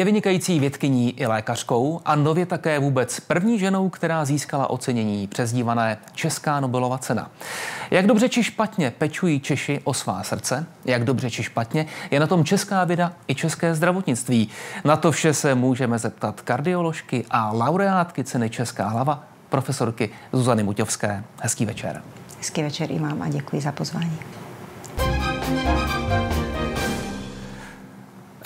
Je vynikající vědkyní i lékařkou a nově také vůbec první ženou, která získala ocenění přezdívané Česká Nobelova cena. Jak dobře či špatně pečují Češi o svá srdce? Jak dobře či špatně je na tom česká věda i české zdravotnictví? Na to vše se můžeme zeptat kardioložky a laureátky ceny Česká hlava, profesorky Zuzany Muťovské. Hezký večer. Hezký večer i mám a děkuji za pozvání.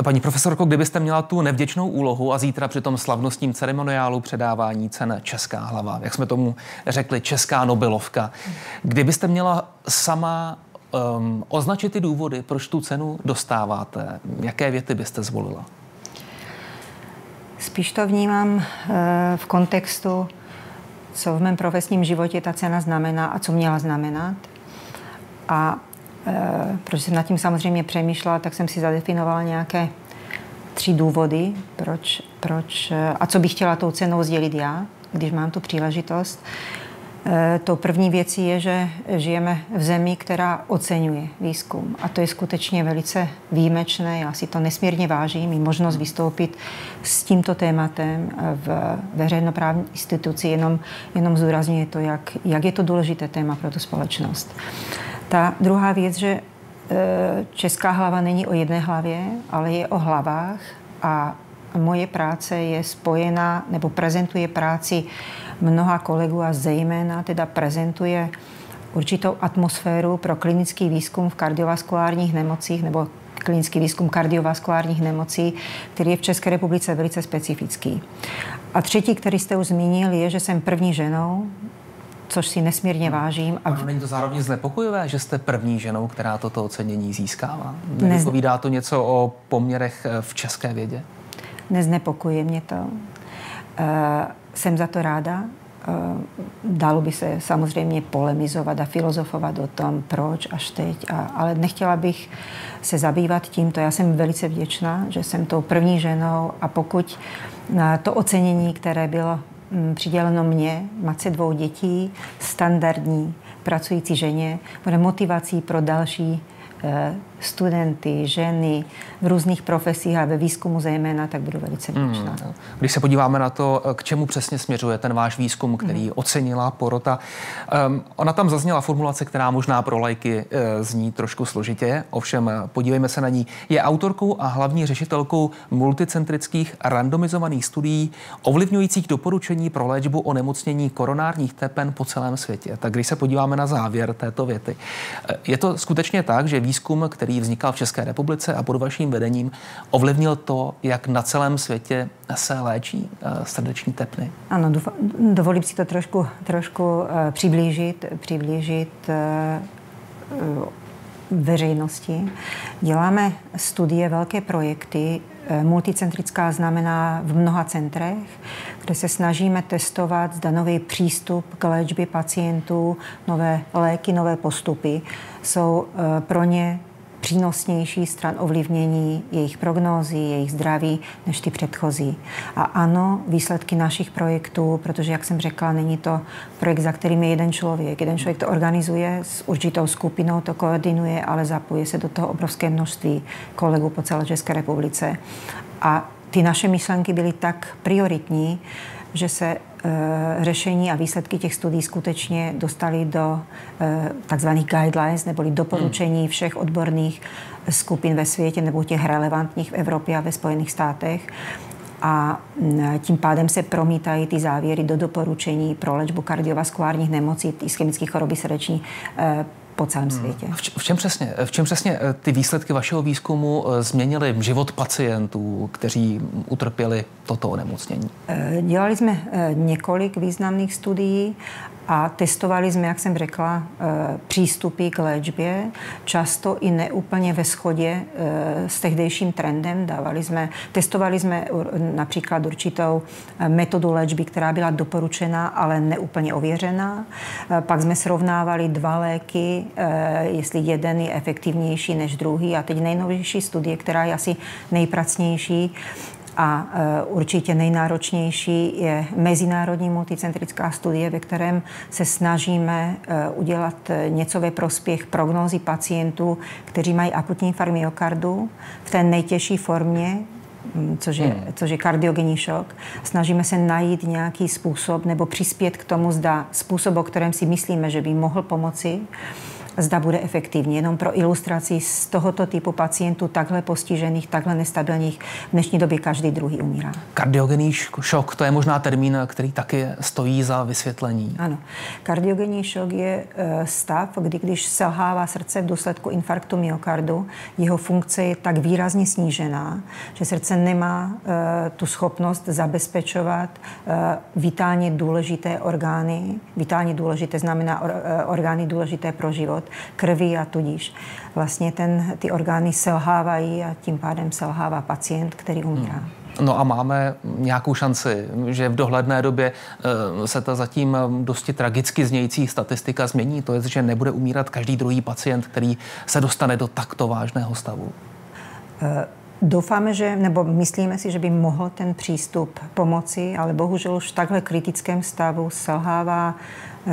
Paní profesorko, kdybyste měla tu nevděčnou úlohu a zítra při tom slavnostním ceremoniálu předávání cen Česká hlava, jak jsme tomu řekli, Česká Nobelovka, kdybyste měla sama um, označit ty důvody, proč tu cenu dostáváte, jaké věty byste zvolila? Spíš to vnímám uh, v kontextu, co v mém profesním životě ta cena znamená a co měla znamenat. A Eh, proč jsem nad tím samozřejmě přemýšlela, tak jsem si zadefinovala nějaké tři důvody, proč, proč eh, a co bych chtěla tou cenou sdělit já, když mám tu příležitost. Eh, tou první věcí je, že žijeme v zemi, která oceňuje výzkum. A to je skutečně velice výjimečné. Já si to nesmírně vážím. I možnost vystoupit s tímto tématem v veřejnoprávní instituci jenom, jenom zúrazňuje to, jak, jak je to důležité téma pro tu společnost. Ta druhá věc, že česká hlava není o jedné hlavě, ale je o hlavách a moje práce je spojená nebo prezentuje práci mnoha kolegů a zejména teda prezentuje určitou atmosféru pro klinický výzkum v kardiovaskulárních nemocích nebo klinický výzkum kardiovaskulárních nemocí, který je v České republice velice specifický. A třetí, který jste už zmínil, je, že jsem první ženou což si nesmírně vážím. A není to zároveň znepokojivé, že jste první ženou, která toto ocenění získává? Nevypovídá to něco o poměrech eh, v české vědě? Neznepokuje mě to. Uh, jsem za to ráda. Uh, dalo by se samozřejmě polemizovat a filozofovat o tom, proč až teď, a, ale nechtěla bych se zabývat tímto. Já jsem velice vděčná, že jsem tou první ženou a pokud to ocenění, které bylo přiděleno mě, matce dvou dětí, standardní pracující ženě, bude motivací pro další studenty, ženy v různých profesích a ve výzkumu zejména, tak budu velice vděčná. Mm. Když se podíváme na to, k čemu přesně směřuje ten váš výzkum, který mm. ocenila porota, um, ona tam zazněla formulace, která možná pro lajky uh, zní trošku složitě, ovšem podívejme se na ní. Je autorkou a hlavní řešitelkou multicentrických randomizovaných studií ovlivňujících doporučení pro léčbu onemocnění koronárních tepen po celém světě. Tak když se podíváme na závěr této věty, eh, je to skutečně tak, že výzkum, který který vznikal v České republice a pod vaším vedením ovlivnil to, jak na celém světě se léčí uh, srdeční tepny? Ano, dovolím si to trošku, trošku uh, přiblížit, přiblížit uh, veřejnosti. Děláme studie, velké projekty. Multicentrická znamená v mnoha centrech, kde se snažíme testovat, zda nový přístup k léčbě pacientů, nové léky, nové postupy jsou pro ně přínosnější stran ovlivnění jejich prognózy, jejich zdraví než ty předchozí. A ano, výsledky našich projektů, protože, jak jsem řekla, není to projekt, za kterým je jeden člověk. Jeden člověk to organizuje s určitou skupinou, to koordinuje, ale zapojuje se do toho obrovské množství kolegů po celé České republice. A ty naše myšlenky byly tak prioritní, že se e, řešení a výsledky těch studií skutečně dostali do e, takzvaných guidelines, neboli doporučení hmm. všech odborných skupin ve světě nebo těch relevantních v Evropě a ve Spojených státech a tím pádem se promítají ty závěry do doporučení pro léčbu kardiovaskulárních nemocí, ischemických choroby srdeční e, po celém hmm. světě. V, v, čem přesně, v čem přesně eh, ty výsledky vašeho výzkumu eh, změnily život pacientů, kteří utrpěli toto onemocnění? Eh, dělali jsme několik významných studií a testovali jsme, jak jsem řekla, přístupy k léčbě, často i neúplně ve shodě s tehdejším trendem. Dávali jsme, testovali jsme například určitou metodu léčby, která byla doporučená, ale neúplně ověřená. Pak jsme srovnávali dva léky, jestli jeden je efektivnější než druhý. A teď nejnovější studie, která je asi nejpracnější, a e, určitě nejnáročnější je mezinárodní multicentrická studie, ve kterém se snažíme e, udělat něco ve prospěch prognózy pacientů, kteří mají akutní infarkt myokardu v té nejtěžší formě, mm, což je, hmm. což je kardiogenní šok. Snažíme se najít nějaký způsob nebo přispět k tomu, zda způsob, o kterém si myslíme, že by mohl pomoci, zda bude efektivní. Jenom pro ilustraci z tohoto typu pacientů, takhle postižených, takhle nestabilních, v dnešní době každý druhý umírá. Kardiogenní šok, to je možná termín, který taky stojí za vysvětlení. Ano. Kardiogenní šok je eh, stav, kdy když selhává srdce v důsledku infarktu myokardu, jeho funkce je tak výrazně snížená, že srdce nemá eh, tu schopnost zabezpečovat eh, vitálně důležité orgány. Vitálně důležité znamená orgány důležité pro život život krvi a tudíž vlastně ten, ty orgány selhávají a tím pádem selhává pacient, který umírá. Hmm. No a máme nějakou šanci, že v dohledné době eh, se ta zatím dosti tragicky znějící statistika změní. To je, že nebude umírat každý druhý pacient, který se dostane do takto vážného stavu. Uh Doufáme, že, nebo myslíme si, že by mohl ten přístup pomoci, ale bohužel už v takhle kritickém stavu selhává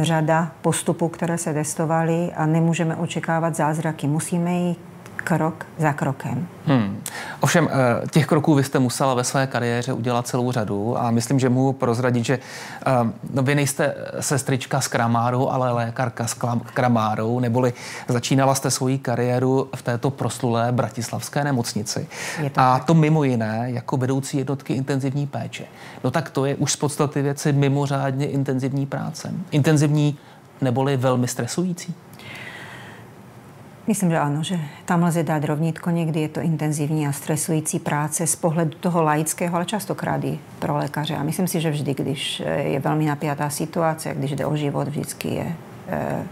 řada postupů, které se testovaly a nemůžeme očekávat zázraky. Musíme jít krok za krokem. Hmm. Ovšem, eh, těch kroků vy jste musela ve své kariéře udělat celou řadu a myslím, že mohu prozradit, že eh, no, vy nejste sestrička s kramárou, ale lékařka s kramárou, neboli začínala jste svoji kariéru v této proslulé bratislavské nemocnici. To a tak. to mimo jiné jako vedoucí jednotky intenzivní péče. No tak to je už z podstaty věci mimořádně intenzivní práce. Intenzivní neboli velmi stresující. Myslím, že áno, že tam lze dát rovnítko. Někdy je to intenzivní a stresující práce z pohledu toho laického, ale častokrát i pro lékaře. A myslím si, že vždy, když je velmi napjatá situace, když jde o život, vždycky je e,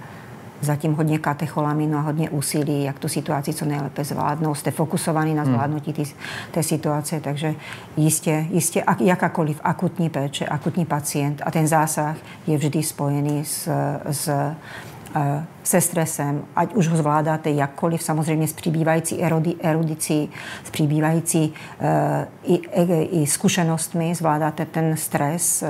zatím hodně katecholaminu a hodně úsilí, jak tu situaci co nejlépe zvládnout. Jste fokusovaní na hmm. zvládnutí tý, té situace, takže jistě, jistě jakákoliv akutní péče, akutní pacient a ten zásah je vždy spojený s, s se stresem, ať už ho zvládáte jakkoliv, samozřejmě s přibývající erudi, erudicí, s přibývající uh, i, i, i zkušenostmi, zvládáte ten stres, uh,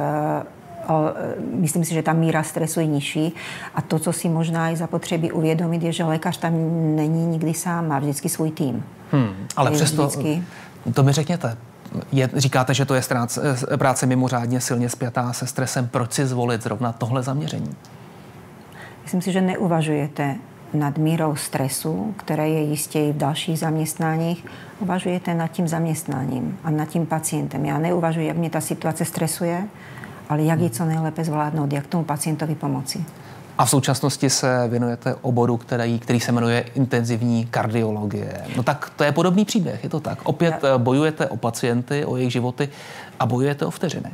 myslím si, že ta míra stresu je nižší. A to, co si možná i zapotřebí uvědomit, je, že lékař tam není nikdy sám, má vždycky svůj tým. Hmm, ale přesto, vždycky... to mi řekněte, je, říkáte, že to je práce, práce mimořádně silně spjatá se stresem. Proč si zvolit zrovna tohle zaměření? Myslím si, že neuvažujete nad mírou stresu, které je jistě i v dalších zaměstnáních, uvažujete nad tím zaměstnáním a nad tím pacientem. Já neuvažuji, jak mě ta situace stresuje, ale jak ji co nejlépe zvládnout, jak tomu pacientovi pomoci. A v současnosti se věnujete oboru, který, který se jmenuje intenzivní kardiologie. No tak to je podobný příběh, je to tak. Opět Já... bojujete o pacienty, o jejich životy a bojujete o vteřiny.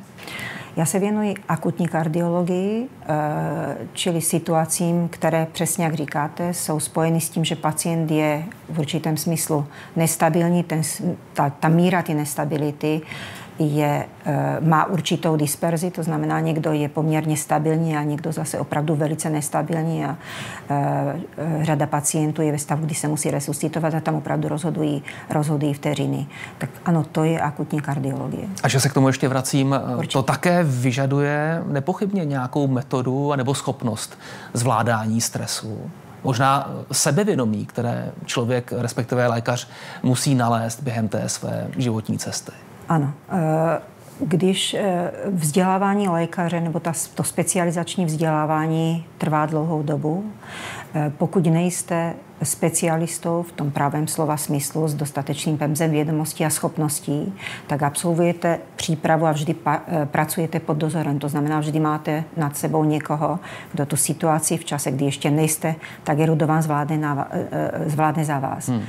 Já se věnuji akutní kardiologii, eh, čili situacím, které přesně jak říkáte, jsou spojeny s tím, že pacient je v určitém smyslu nestabilní, ten, ta, ta míra ty nestability je, eh, má určitou disperzi, to znamená, někdo je poměrně stabilní a někdo zase opravdu velice nestabilní a e, řada pacientů je ve stavu, kdy se musí resuscitovat a tam opravdu rozhodují, rozhodují vteřiny. Tak ano, to je akutní kardiologie. A že se k tomu ještě vracím, Určitě. to také vyžaduje nepochybně nějakou metodu nebo schopnost zvládání stresu možná sebevědomí, které člověk, respektive lékař, musí nalézt během té své životní cesty. Ano. Eh, když eh, vzdělávání lékaře nebo ta, to specializační vzdělávání trvá dlouhou dobu, eh, pokud nejste specialistou v tom pravém slova smyslu s dostatečným pemzem vědomostí a schopností, tak absolvujete přípravu a vždy pa, pracujete pod dozorem. To znamená, vždy máte nad sebou někoho, kdo tu situaci v čase, kdy ještě nejste tak erudován, zvládne, na, zvládne za vás. Hmm.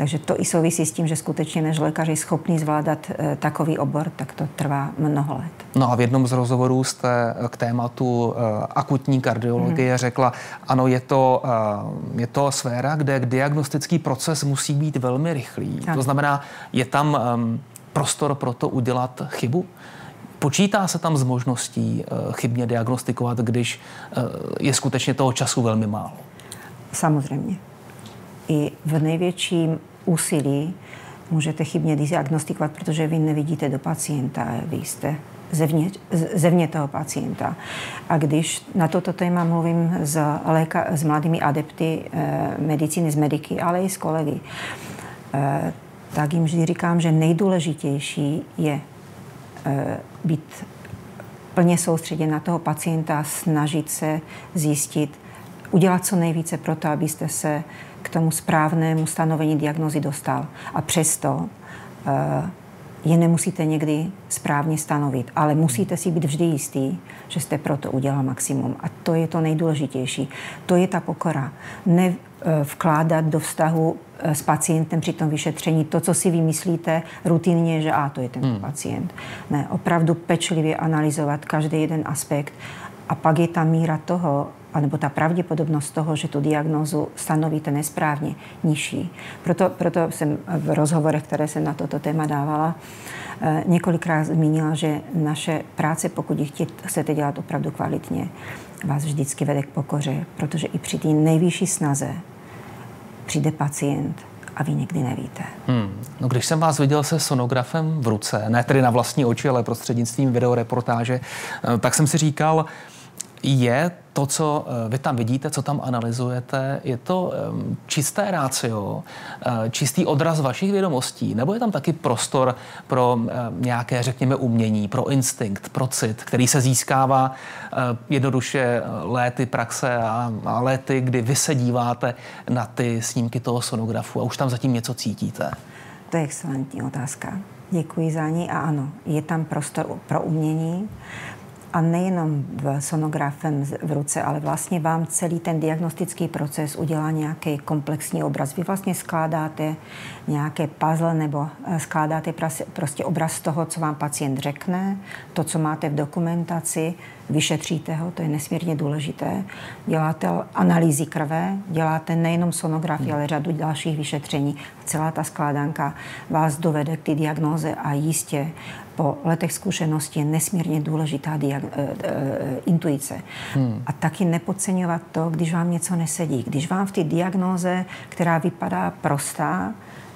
Takže to i souvisí s tím, že skutečně než lékař je schopný zvládat e, takový obor, tak to trvá mnoho let. No a v jednom z rozhovorů jste k tématu e, akutní kardiologie hmm. řekla, ano, je to, je to sféra, kde diagnostický proces musí být velmi rychlý. Tak. To znamená, je tam e, prostor pro to udělat chybu? Počítá se tam s možností chybně diagnostikovat, když je skutečně toho času velmi málo? Samozřejmě. I v největším úsilí můžete chybně diagnostikovat, protože vy nevidíte do pacienta, vy jste zevně, zevně toho pacienta. A když na toto téma mluvím s, léka, s mladými adepty eh, medicíny, s mediky, ale i s kolegy, eh, tak jim vždy říkám, že nejdůležitější je e, být plně soustředěn na toho pacienta, snažit se zjistit, udělat co nejvíce pro to, abyste se k tomu správnému stanovení diagnozy dostal. A přesto e, je nemusíte někdy správně stanovit, ale musíte si být vždy jistý, že jste pro to udělal maximum. A to je to nejdůležitější. To je ta pokora. Ne eh, vkládat do vztahu eh, s pacientem při tom vyšetření to, co si vymyslíte rutinně, že a to je ten hmm. pacient. Ne, opravdu pečlivě analyzovat každý jeden aspekt a pak je ta míra toho, anebo ta pravděpodobnost toho, že tu diagnózu stanovíte nesprávně, nižší. Proto, proto jsem v rozhovorech, které jsem na toto téma dávala, eh, několikrát zmínila, že naše práce, pokud ji chcete dělat opravdu kvalitně, vás vždycky vede k pokoře, protože i při té nejvyšší snaze přijde pacient a vy nikdy nevíte. Hmm. No, když jsem vás viděl se sonografem v ruce, ne tedy na vlastní oči, ale prostřednictvím videoreportáže, eh, tak jsem si říkal, je to, co eh, vy tam vidíte, co tam analyzujete, je to čisté rácio, eh, čistý odraz vašich vědomostí, nebo je tam taky prostor pro nějaké, řekněme, umění, pro instinkt, pro cit, který se získává eh, jednoduše léty praxe a, a léty, kdy vy se díváte na ty snímky toho sonografu a už tam zatím něco cítíte? To je excelentní otázka. Děkuji za ní a ano, je tam prostor pro umění, a nejenom v sonografem v ruce, ale vlastně vám celý ten diagnostický proces udělá nějaký komplexní obraz. Vy vlastně skládáte nějaké puzzle nebo eh, skládáte prostě obraz toho, co vám pacient řekne, to, co máte v dokumentaci, vyšetříte ho, to je nesmírně důležité. Děláte analýzy krve, děláte nejenom sonografii, ale řadu dalších vyšetření. Celá ta skládanka vás dovede k té diagnoze a jistě po letech zkušenosti je nesmírně důležitá diag- e, e, intuice. Hmm. A taky nepodceňovat to, když vám něco nesedí. Když vám v té diagnoze, která vypadá prostá,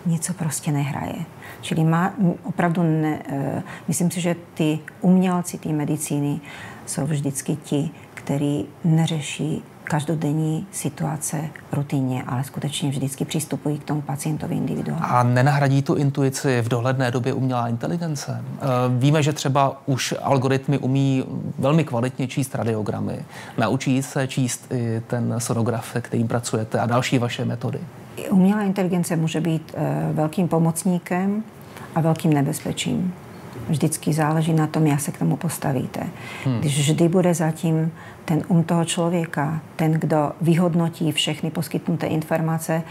něco prostě nehraje. Čili má opravdu, ne, e, myslím si, že ty umělci té medicíny jsou vždycky ti, kteří neřeší každodenní situace rutině, ale skutečně vždycky přistupují k tomu pacientovi individuálně. A nenahradí tu intuici v dohledné době umělá inteligence? Eh, víme, že třeba už algoritmy umí velmi kvalitně číst radiogramy. Naučí se číst i ten sonograf, kterým pracujete a další vaše metody. Umělá inteligence může být eh, velkým pomocníkem a velkým nebezpečím. Vždycky záleží na tom, jak se k tomu postavíte. Hmm. Když vždy bude zatím ten um toho člověka, ten, kdo vyhodnotí všechny poskytnuté informace,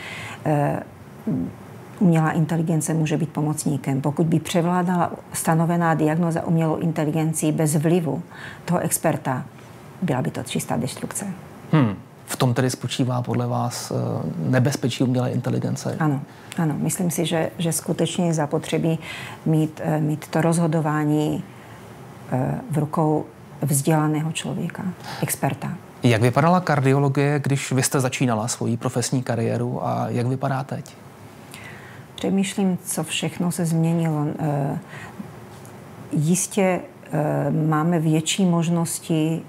eh, umělá inteligence může být pomocníkem. Pokud by převládala stanovená diagnoza umělou inteligencí bez vlivu toho experta, byla by to čistá destrukce. Hmm. V tom tedy spočívá podle vás eh, nebezpečí umělé inteligence? Ano, ano. Myslím si, že, že skutečně je zapotřebí mít, eh, mít to rozhodování eh, v rukou vzdělaného člověka, experta. Jak vypadala kardiologie, když vy jste začínala svoji profesní kariéru a jak vypadá teď? Přemýšlím, co všechno se změnilo. Jistě máme větší možnosti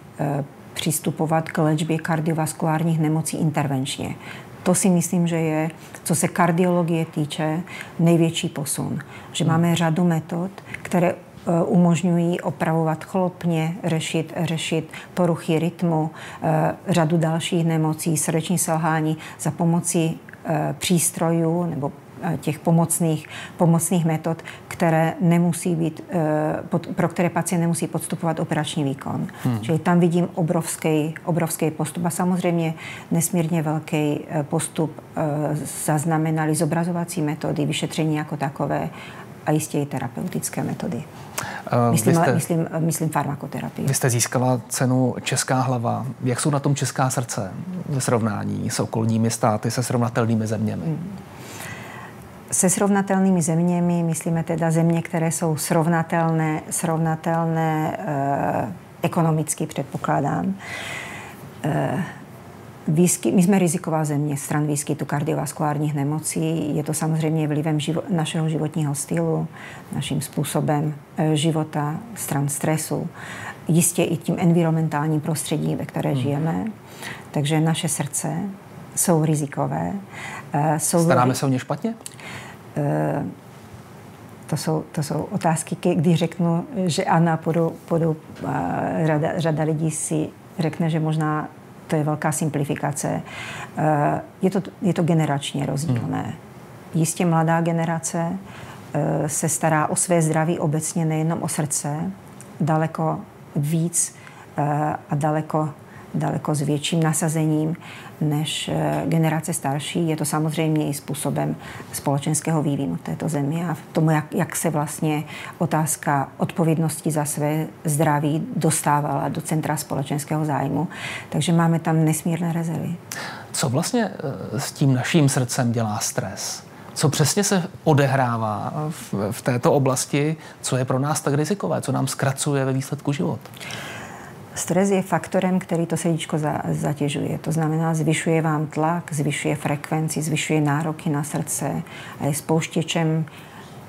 přistupovat k léčbě kardiovaskulárních nemocí intervenčně. To si myslím, že je, co se kardiologie týče, největší posun. Že máme řadu metod, které e, umožňují opravovat chlopně, řešit, řešit poruchy rytmu, e, řadu dalších nemocí, srdeční selhání za pomocí e, přístrojů nebo těch pomocných, pomocných metod, které nemusí být, eh, pro které pacient nemusí podstupovat operační výkon. Hmm. Čili tam vidím obrovský, obrovský postup a samozřejmě nesmírně velký eh, postup zaznamenali zobrazovací metody, vyšetření jako takové a jistě i terapeutické metody. Myslím, jste, myslím, myslím farmakoterapii. Vy jste získala cenu Česká hlava. Jak jsou na tom česká srdce ve srovnání s okolními státy, se srovnatelnými zeměmi? Hmm se srovnatelnými zeměmi myslíme teda země, které jsou srovnatelné, srovnatelné eh, ekonomicky, předpokládám. Eh, Výsky, my jsme riziková země stran výskytu kardiovaskulárních nemocí. Je to samozřejmě vlivem živo, našeho životního stylu, naším způsobem e, života, stran stresu, jistě i tím environmentálním prostředím, ve které hmm. žijeme. Takže naše srdce jsou rizikové. E, jsou Staráme se o ně špatně? Eh, to jsou, to jsou otázky, když řeknu, že ano, půjdu, půjdu řada, řada lidí si řekne, že možná to je velká simplifikace. Je to, je to generačně rozdílné. Hmm. Jistě mladá generace se stará o své zdraví obecně, nejenom o srdce, daleko víc a daleko daleko s větším nasazením než eh, generace starší. Je to samozřejmě i způsobem společenského vývinu této země a tomu, jak, jak se vlastně otázka odpovědnosti za své zdraví dostávala do centra společenského zájmu. Takže máme tam nesmírné rezervy. Co vlastně eh, s tím naším srdcem dělá stres? Co přesně se odehrává v, v této oblasti, co je pro nás tak rizikové, co nám zkracuje ve výsledku život? Stres je faktorem, který to srdíčko za, zatěžuje. To znamená, zvyšuje vám tlak, zvyšuje frekvenci, zvyšuje nároky na srdce a je spouštěčem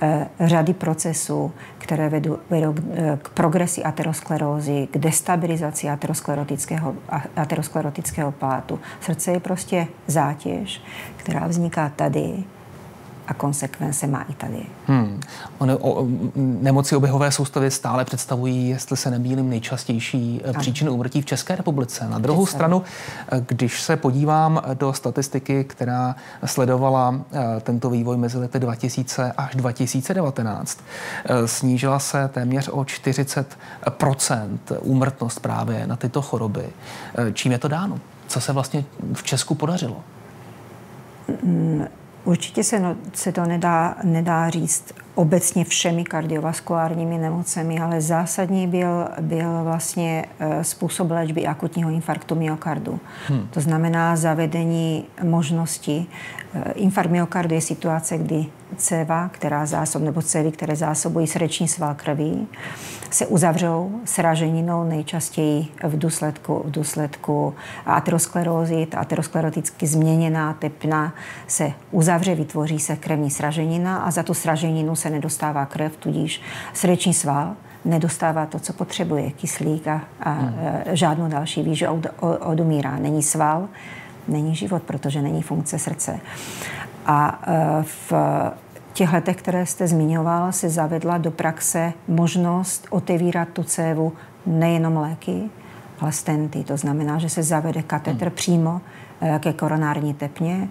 eh, řady procesů, které vedou, vedou k, eh, k progresi aterosklerózy, k destabilizaci aterosklerotického, aterosklerotického plátu. Srdce je prostě zátěž, která vzniká tady a konsekvence má i tady. Hmm. One, o, nemoci oběhové soustavy stále představují, jestli se nemýlím, nejčastější eh, ano. příčiny úmrtí v České republice. Na druhou Přesně. stranu, eh, když se podívám do statistiky, která sledovala eh, tento vývoj mezi lety 2000 až 2019, snížila se téměř o 40% úmrtnost právě na tyto choroby. Čím je to dáno? Co se vlastně v Česku podařilo? Mm, Určitě se, no, se to nedá, nedá říct obecně všemi kardiovaskulárními nemocemi, ale zásadní byl, byl vlastně eh, způsob léčby akutního infarktu myokardu. Hmm. To znamená zavedení možnosti. Eh, infarkt myokardu je situace, kdy céva, která zásob, nebo cévy, které zásobují srdeční sval krví, se uzavřou sraženinou nejčastěji v důsledku, v důsledku aterosklerózy. Ta ateroskleroticky změněná tepna se uzavře, vytvoří se krevní sraženina a za tu sraženinu se nedostává krev, tudíž srdeční sval nedostává to, co potřebuje, kyslík a, a hmm. žádnou další výži od, odumírá. Není sval, není život, protože není funkce srdce. A e, v těch letech, které jste zmiňoval, se zavedla do praxe možnost otevírat tu cévu nejenom léky, ale stenty. To znamená, že se zavede katetr hmm. přímo e, ke koronární tepně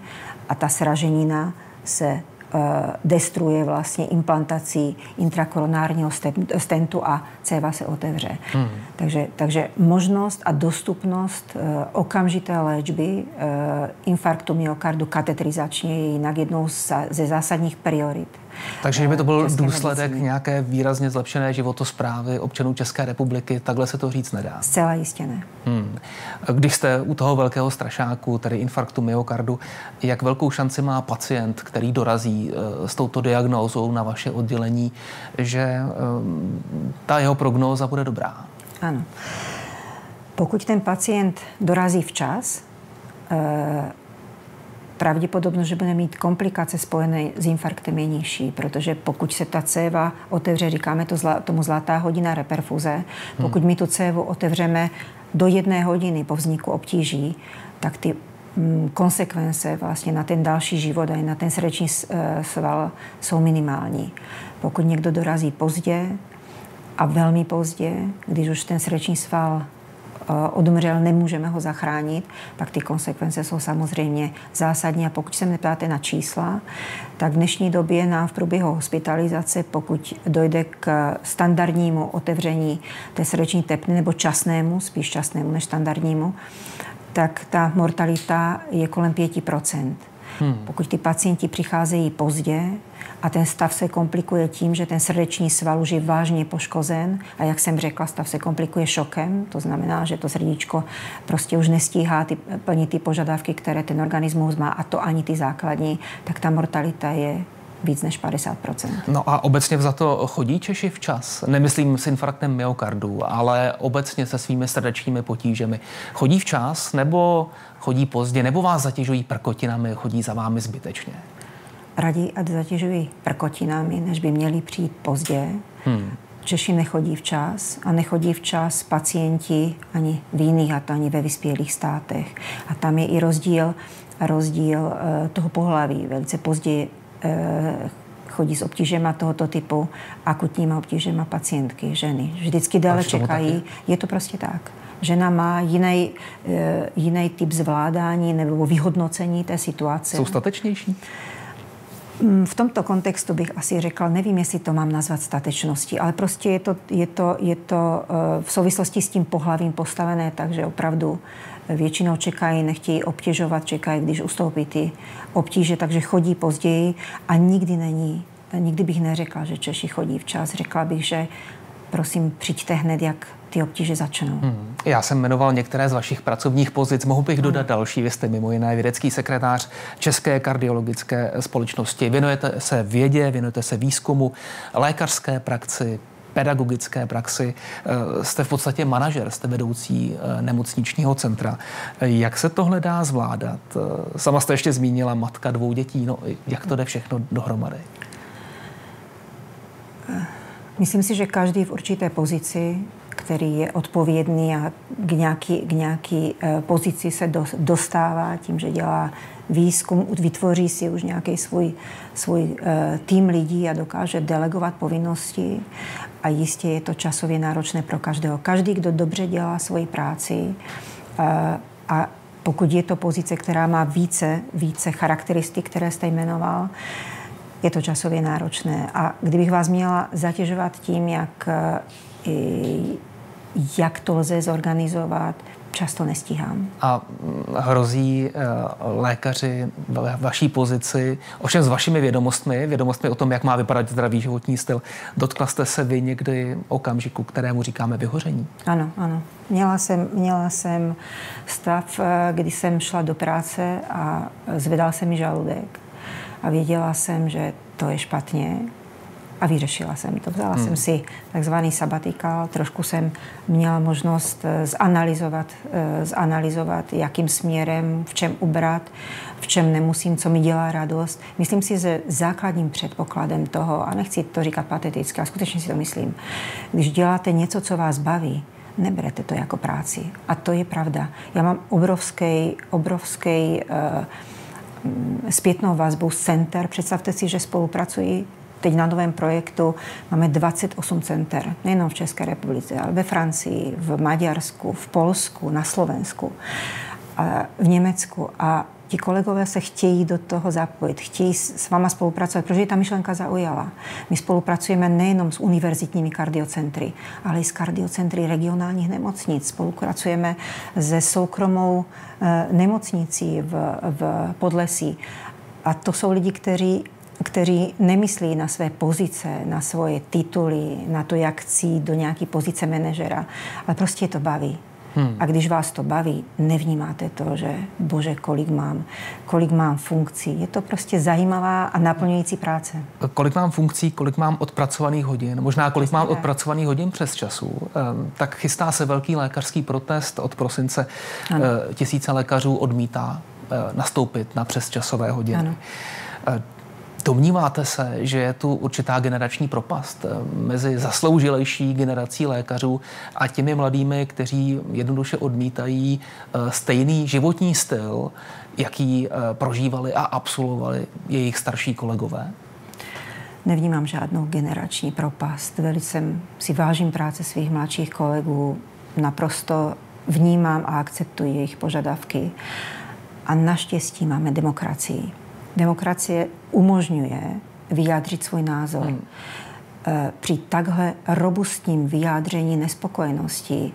a ta sraženina se Eh, destruuje vlastně implantací intrakoronárního stentu a céva se otevře. Hmm. Takže, takže možnost a dostupnost eh, okamžité léčby eh, infarktu myokardu katetrizačně je jinak jednou ze zásadních priorit takže by to byl důsledek medicíny. nějaké výrazně zlepšené životosprávy občanů České republiky, takhle se to říct nedá. Zcela jistě ne. Hmm. Když jste u toho velkého strašáku, tedy infarktu myokardu, jak velkou šanci má pacient, který dorazí eh, s touto diagnózou na vaše oddělení, že eh, ta jeho prognóza bude dobrá? Ano. Pokud ten pacient dorazí včas, eh, pravděpodobnost, že bude mít komplikace spojené s infarktem je nižší, protože pokud se ta céva otevře, říkáme to zla, tomu zlatá hodina reperfuze, pokud my tu cévu otevřeme do jedné hodiny po vzniku obtíží, tak ty mm, konsekvence vlastně na ten další život a i na ten srdeční eh, sval jsou minimální. Pokud někdo dorazí pozdě a velmi pozdě, když už ten srdeční sval Eh, odumřel, nemůžeme ho zachránit, pak ty konsekvence jsou samozřejmě zásadní. A pokud se mě ptáte na čísla, tak v dnešní době nám v průběhu hospitalizace, pokud dojde k standardnímu otevření té srdeční tepny nebo časnému, spíš časnému než standardnímu, tak ta mortalita je kolem 5 Hmm. Pokud ty pacienti přicházejí pozdě a ten stav se komplikuje tím, že ten srdeční sval už je vážně poškozen a jak jsem řekla, stav se komplikuje šokem, to znamená, že to srdíčko prostě už nestíhá ty, plnit ty požadavky, které ten organismus má a to ani ty základní, tak ta mortalita je víc než 50% No a obecně za to chodí Češi včas? Nemyslím s infarktem myokardu, ale obecně se svými srdečními potížemi. Chodí včas nebo chodí pozdě, nebo vás zatěžují prkotinami, chodí za vámi zbytečně? Raději, ať zatěžují prkotinami, než by měli přijít pozdě. Hmm. Češi nechodí včas a nechodí včas pacienti ani v jiných, a to ani ve vyspělých státech. A tam je i rozdíl, rozdíl uh, toho pohlaví. Velice pozdě Eh, chodí s obtížema tohoto typu, akutníma obtížema pacientky, ženy. Vždycky déle čekají. Je to prostě tak. Žena má jiný, eh, jiný typ zvládání nebo vyhodnocení té situace. Jsou statečnější? Mm, v tomto kontextu bych asi řekla, nevím, jestli to mám nazvat statečností, ale prostě je to, je to, je to eh, v souvislosti s tím pohlavím postavené, takže opravdu většinou čekají, nechtějí obtěžovat, čekají, když ustoupí ty obtíže, takže chodí později a nikdy není, nikdy bych neřekla, že Češi chodí včas. Řekla bych, že prosím, přijďte hned, jak ty obtíže začnou. Hmm. Já jsem jmenoval některé z vašich pracovních pozic. Mohu bych dodat hmm. další. Vy jste mimo jiné vědecký sekretář České kardiologické společnosti. Věnujete se vědě, věnujete se výzkumu, lékařské praxi, pedagogické praxi. Eh, jste v podstatě manažer, jste vedoucí eh, nemocničního centra. Eh, jak se tohle dá zvládat? Sama jste ještě zmínila matka dvou dětí. No, jak to jde všechno dohromady? Myslím si, že každý v určité pozici, který je odpovědný a k nějaký, k nějaký pozici se dostává tím, že dělá výzkum, vytvoří si už nějaký svůj, svůj tým lidí a dokáže delegovat povinnosti a jistě je to časově náročné pro každého. Každý, kdo dobře dělá svoji práci a, a pokud je to pozice, která má více, více charakteristik, které jste jmenoval, je to časově náročné. A kdybych vás měla zatěžovat tím, jak, jak to lze zorganizovat, často nestíhám. A mm, hrozí uh, lékaři ve vaší pozici, ovšem s vašimi vědomostmi, vědomostmi o tom, jak má vypadat zdravý životní styl, dotkla jste se vy někdy okamžiku, kterému říkáme vyhoření? Ano, ano. Měla jsem, měla jsem stav, eh, kdy jsem šla do práce a zvedal se mi žaludek a věděla jsem, že to je špatně a vyřešila jsem to. Vzala hmm. jsem si takzvaný sabatikál, trošku jsem měla možnost eh, zanalizovat, eh, zanalizovat, jakým směrem, v čem ubrat, v čem nemusím, co mi dělá radost. Myslím si, že základním předpokladem toho, a nechci to říkat pateticky, a skutečně si to myslím, když děláte něco, co vás baví, neberete to jako práci. A to je pravda. Já mám obrovský, obrovský uh, zpětnou vazbu z center. Představte si, že spolupracuji teď na novém projektu máme 28 center, nejenom v České republice, ale ve Francii, v Maďarsku, v Polsku, na Slovensku, a v Německu. A ti kolegové se chtějí do toho zapojit, chtějí s váma spolupracovat, protože ta myšlenka zaujala. My spolupracujeme nejenom s univerzitními kardiocentry, ale i s kardiocentry regionálních nemocnic. Spolupracujeme se soukromou e, nemocnicí v, v Podlesí. A to jsou lidi, kteří kteří nemyslí na své pozice, na svoje tituly, na to, jak chci do nějaké pozice manažera, ale prostě to baví. Hmm. A když vás to baví, nevnímáte to, že bože, kolik mám, kolik mám funkcí. Je to prostě zajímavá a naplňující práce. Kolik mám funkcí, kolik mám odpracovaných hodin, možná kolik mám odpracovaných hodin přes času. Ehm, tak chystá se velký lékařský protest od prosince. Ano. Eh, tisíce lékařů odmítá eh, nastoupit na přesčasové hodiny. Ano. Domníváte se, že je tu určitá generační propast eh, mezi zasloužilejší generací lékařů a těmi mladými, kteří jednoduše odmítají eh, stejný životní styl, jaký eh, prožívali a absolvovali jejich starší kolegové? Nevnímám žádnou generační propast. Velice si vážím práce svých mladších kolegů, naprosto vnímám a akceptuji jejich požadavky. A naštěstí máme demokracii demokracie umožňuje vyjádřit svůj názor. Hmm. Eh, při takhle robustním vyjádření nespokojenosti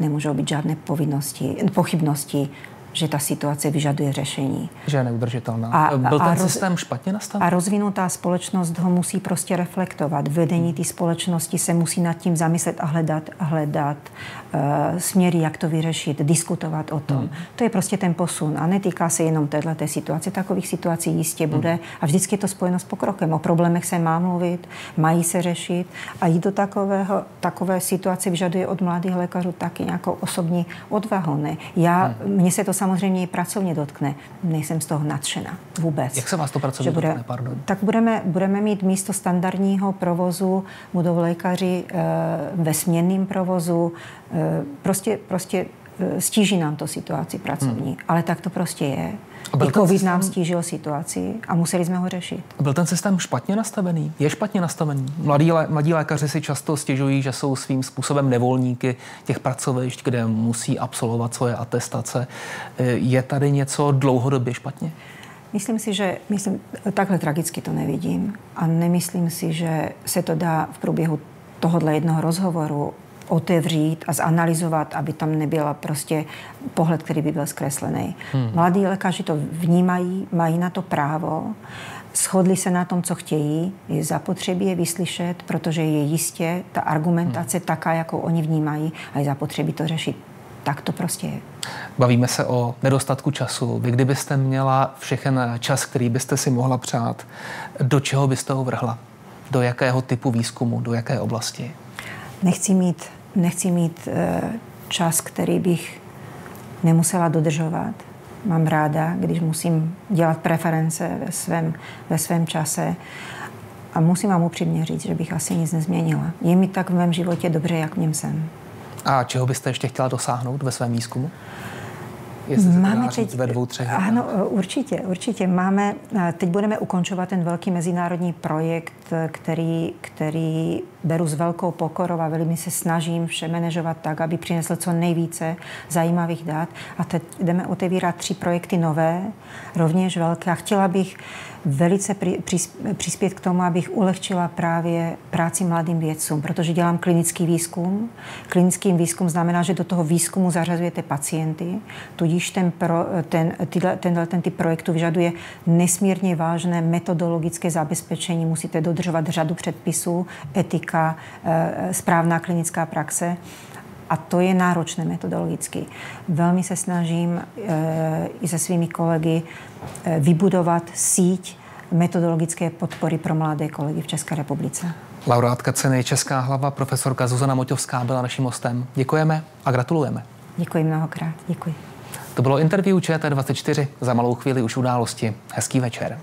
nemůžou být žádné povinnosti, pochybnosti, že ta situace vyžaduje řešení. Že je neudržitelná. A, Byl ten a roz, systém špatně nastaven? A rozvinutá společnost ho musí prostě reflektovat. Vedení té společnosti se musí nad tím zamyslet a hledat, hledat uh, směry, jak to vyřešit, diskutovat o tom. Hmm. To je prostě ten posun a netýká se jenom této situace. Takových situací jistě bude hmm. a vždycky je to spojeno s pokrokem. O problémech se má mluvit, mají se řešit a jít do takového, takové situace vyžaduje od mladých lékařů taky nějakou osobní odvahu. Ne? Já, hmm. Mně se to samozřejmě i pracovně dotkne. Nejsem z toho nadšena vůbec. Jak se vás to pracovně bude, dotkne? Pardon. Tak budeme, budeme mít místo standardního provozu, budou lékaři e, ve směnném provozu. E, prostě, prostě stíží nám to situaci pracovní, hmm. ale tak to prostě je. Byl I COVID systém- nám stížil situaci a museli jsme ho řešit. Byl ten systém špatně nastavený? Je špatně nastavený? Mladí, lé- mladí lékaři si často stěžují, že jsou svým způsobem nevolníky těch pracovišť, kde musí absolvovat svoje atestace. Je tady něco dlouhodobě špatně? Myslím si, že myslím, takhle tragicky to nevidím a nemyslím si, že se to dá v průběhu tohohle jednoho rozhovoru otevřít a zanalizovat, aby tam nebyl prostě pohled, který by byl zkreslený. Hmm. Mladí lékaři to vnímají, mají na to právo, shodli se na tom, co chtějí, je zapotřebí je vyslyšet, protože je jistě ta argumentace hmm. taká, jakou oni vnímají a je zapotřebí to řešit. Tak to prostě je. Bavíme se o nedostatku času. Vy kdybyste měla všechen čas, který byste si mohla přát, do čeho byste ho vrhla? Do jakého typu výzkumu? Do jaké oblasti? Nechci mít, nechci mít eh, čas, který bych nemusela dodržovat. Mám ráda, když musím dělat preference ve svém, ve svém čase. A musím vám upřímně říct, že bych asi nic nezměnila. Je mi tak v mém životě dobře, jak v něm jsem. A čeho byste ještě chtěla dosáhnout ve svém výzkumu? Jestli dá říct ve dvou, třech. Ano, určitě, určitě. Máme, eh, teď budeme ukončovat ten velký mezinárodní projekt, který, který beru s velkou pokorou a velmi se snažím vše manažovat tak, aby přinesl co nejvíce zajímavých dat. A teď jdeme otevírat tři projekty nové, rovněž velké. A chtěla bych velice přispět k tomu, abych ulehčila právě práci mladým vědcům, protože dělám klinický výzkum. Klinický výzkum znamená, že do toho výzkumu zařazujete pacienty, tudíž ten, pro, ten, tyhle, tenhle ten typ projektu vyžaduje nesmírně vážné metodologické zabezpečení. Musíte dodržovat řadu předpisů, etika, eh, správná klinická praxe. A to je náročné metodologicky. Velmi se snažím e, i se svými kolegy e, vybudovat síť metodologické podpory pro mladé kolegy v České republice. Laureátka ceny Česká hlava, profesorka Zuzana Moťovská byla naším hostem. Děkujeme a gratulujeme. Děkuji mnohokrát. Děkuji. To bylo interview ČT24. Za malou chvíli už události. Hezký večer.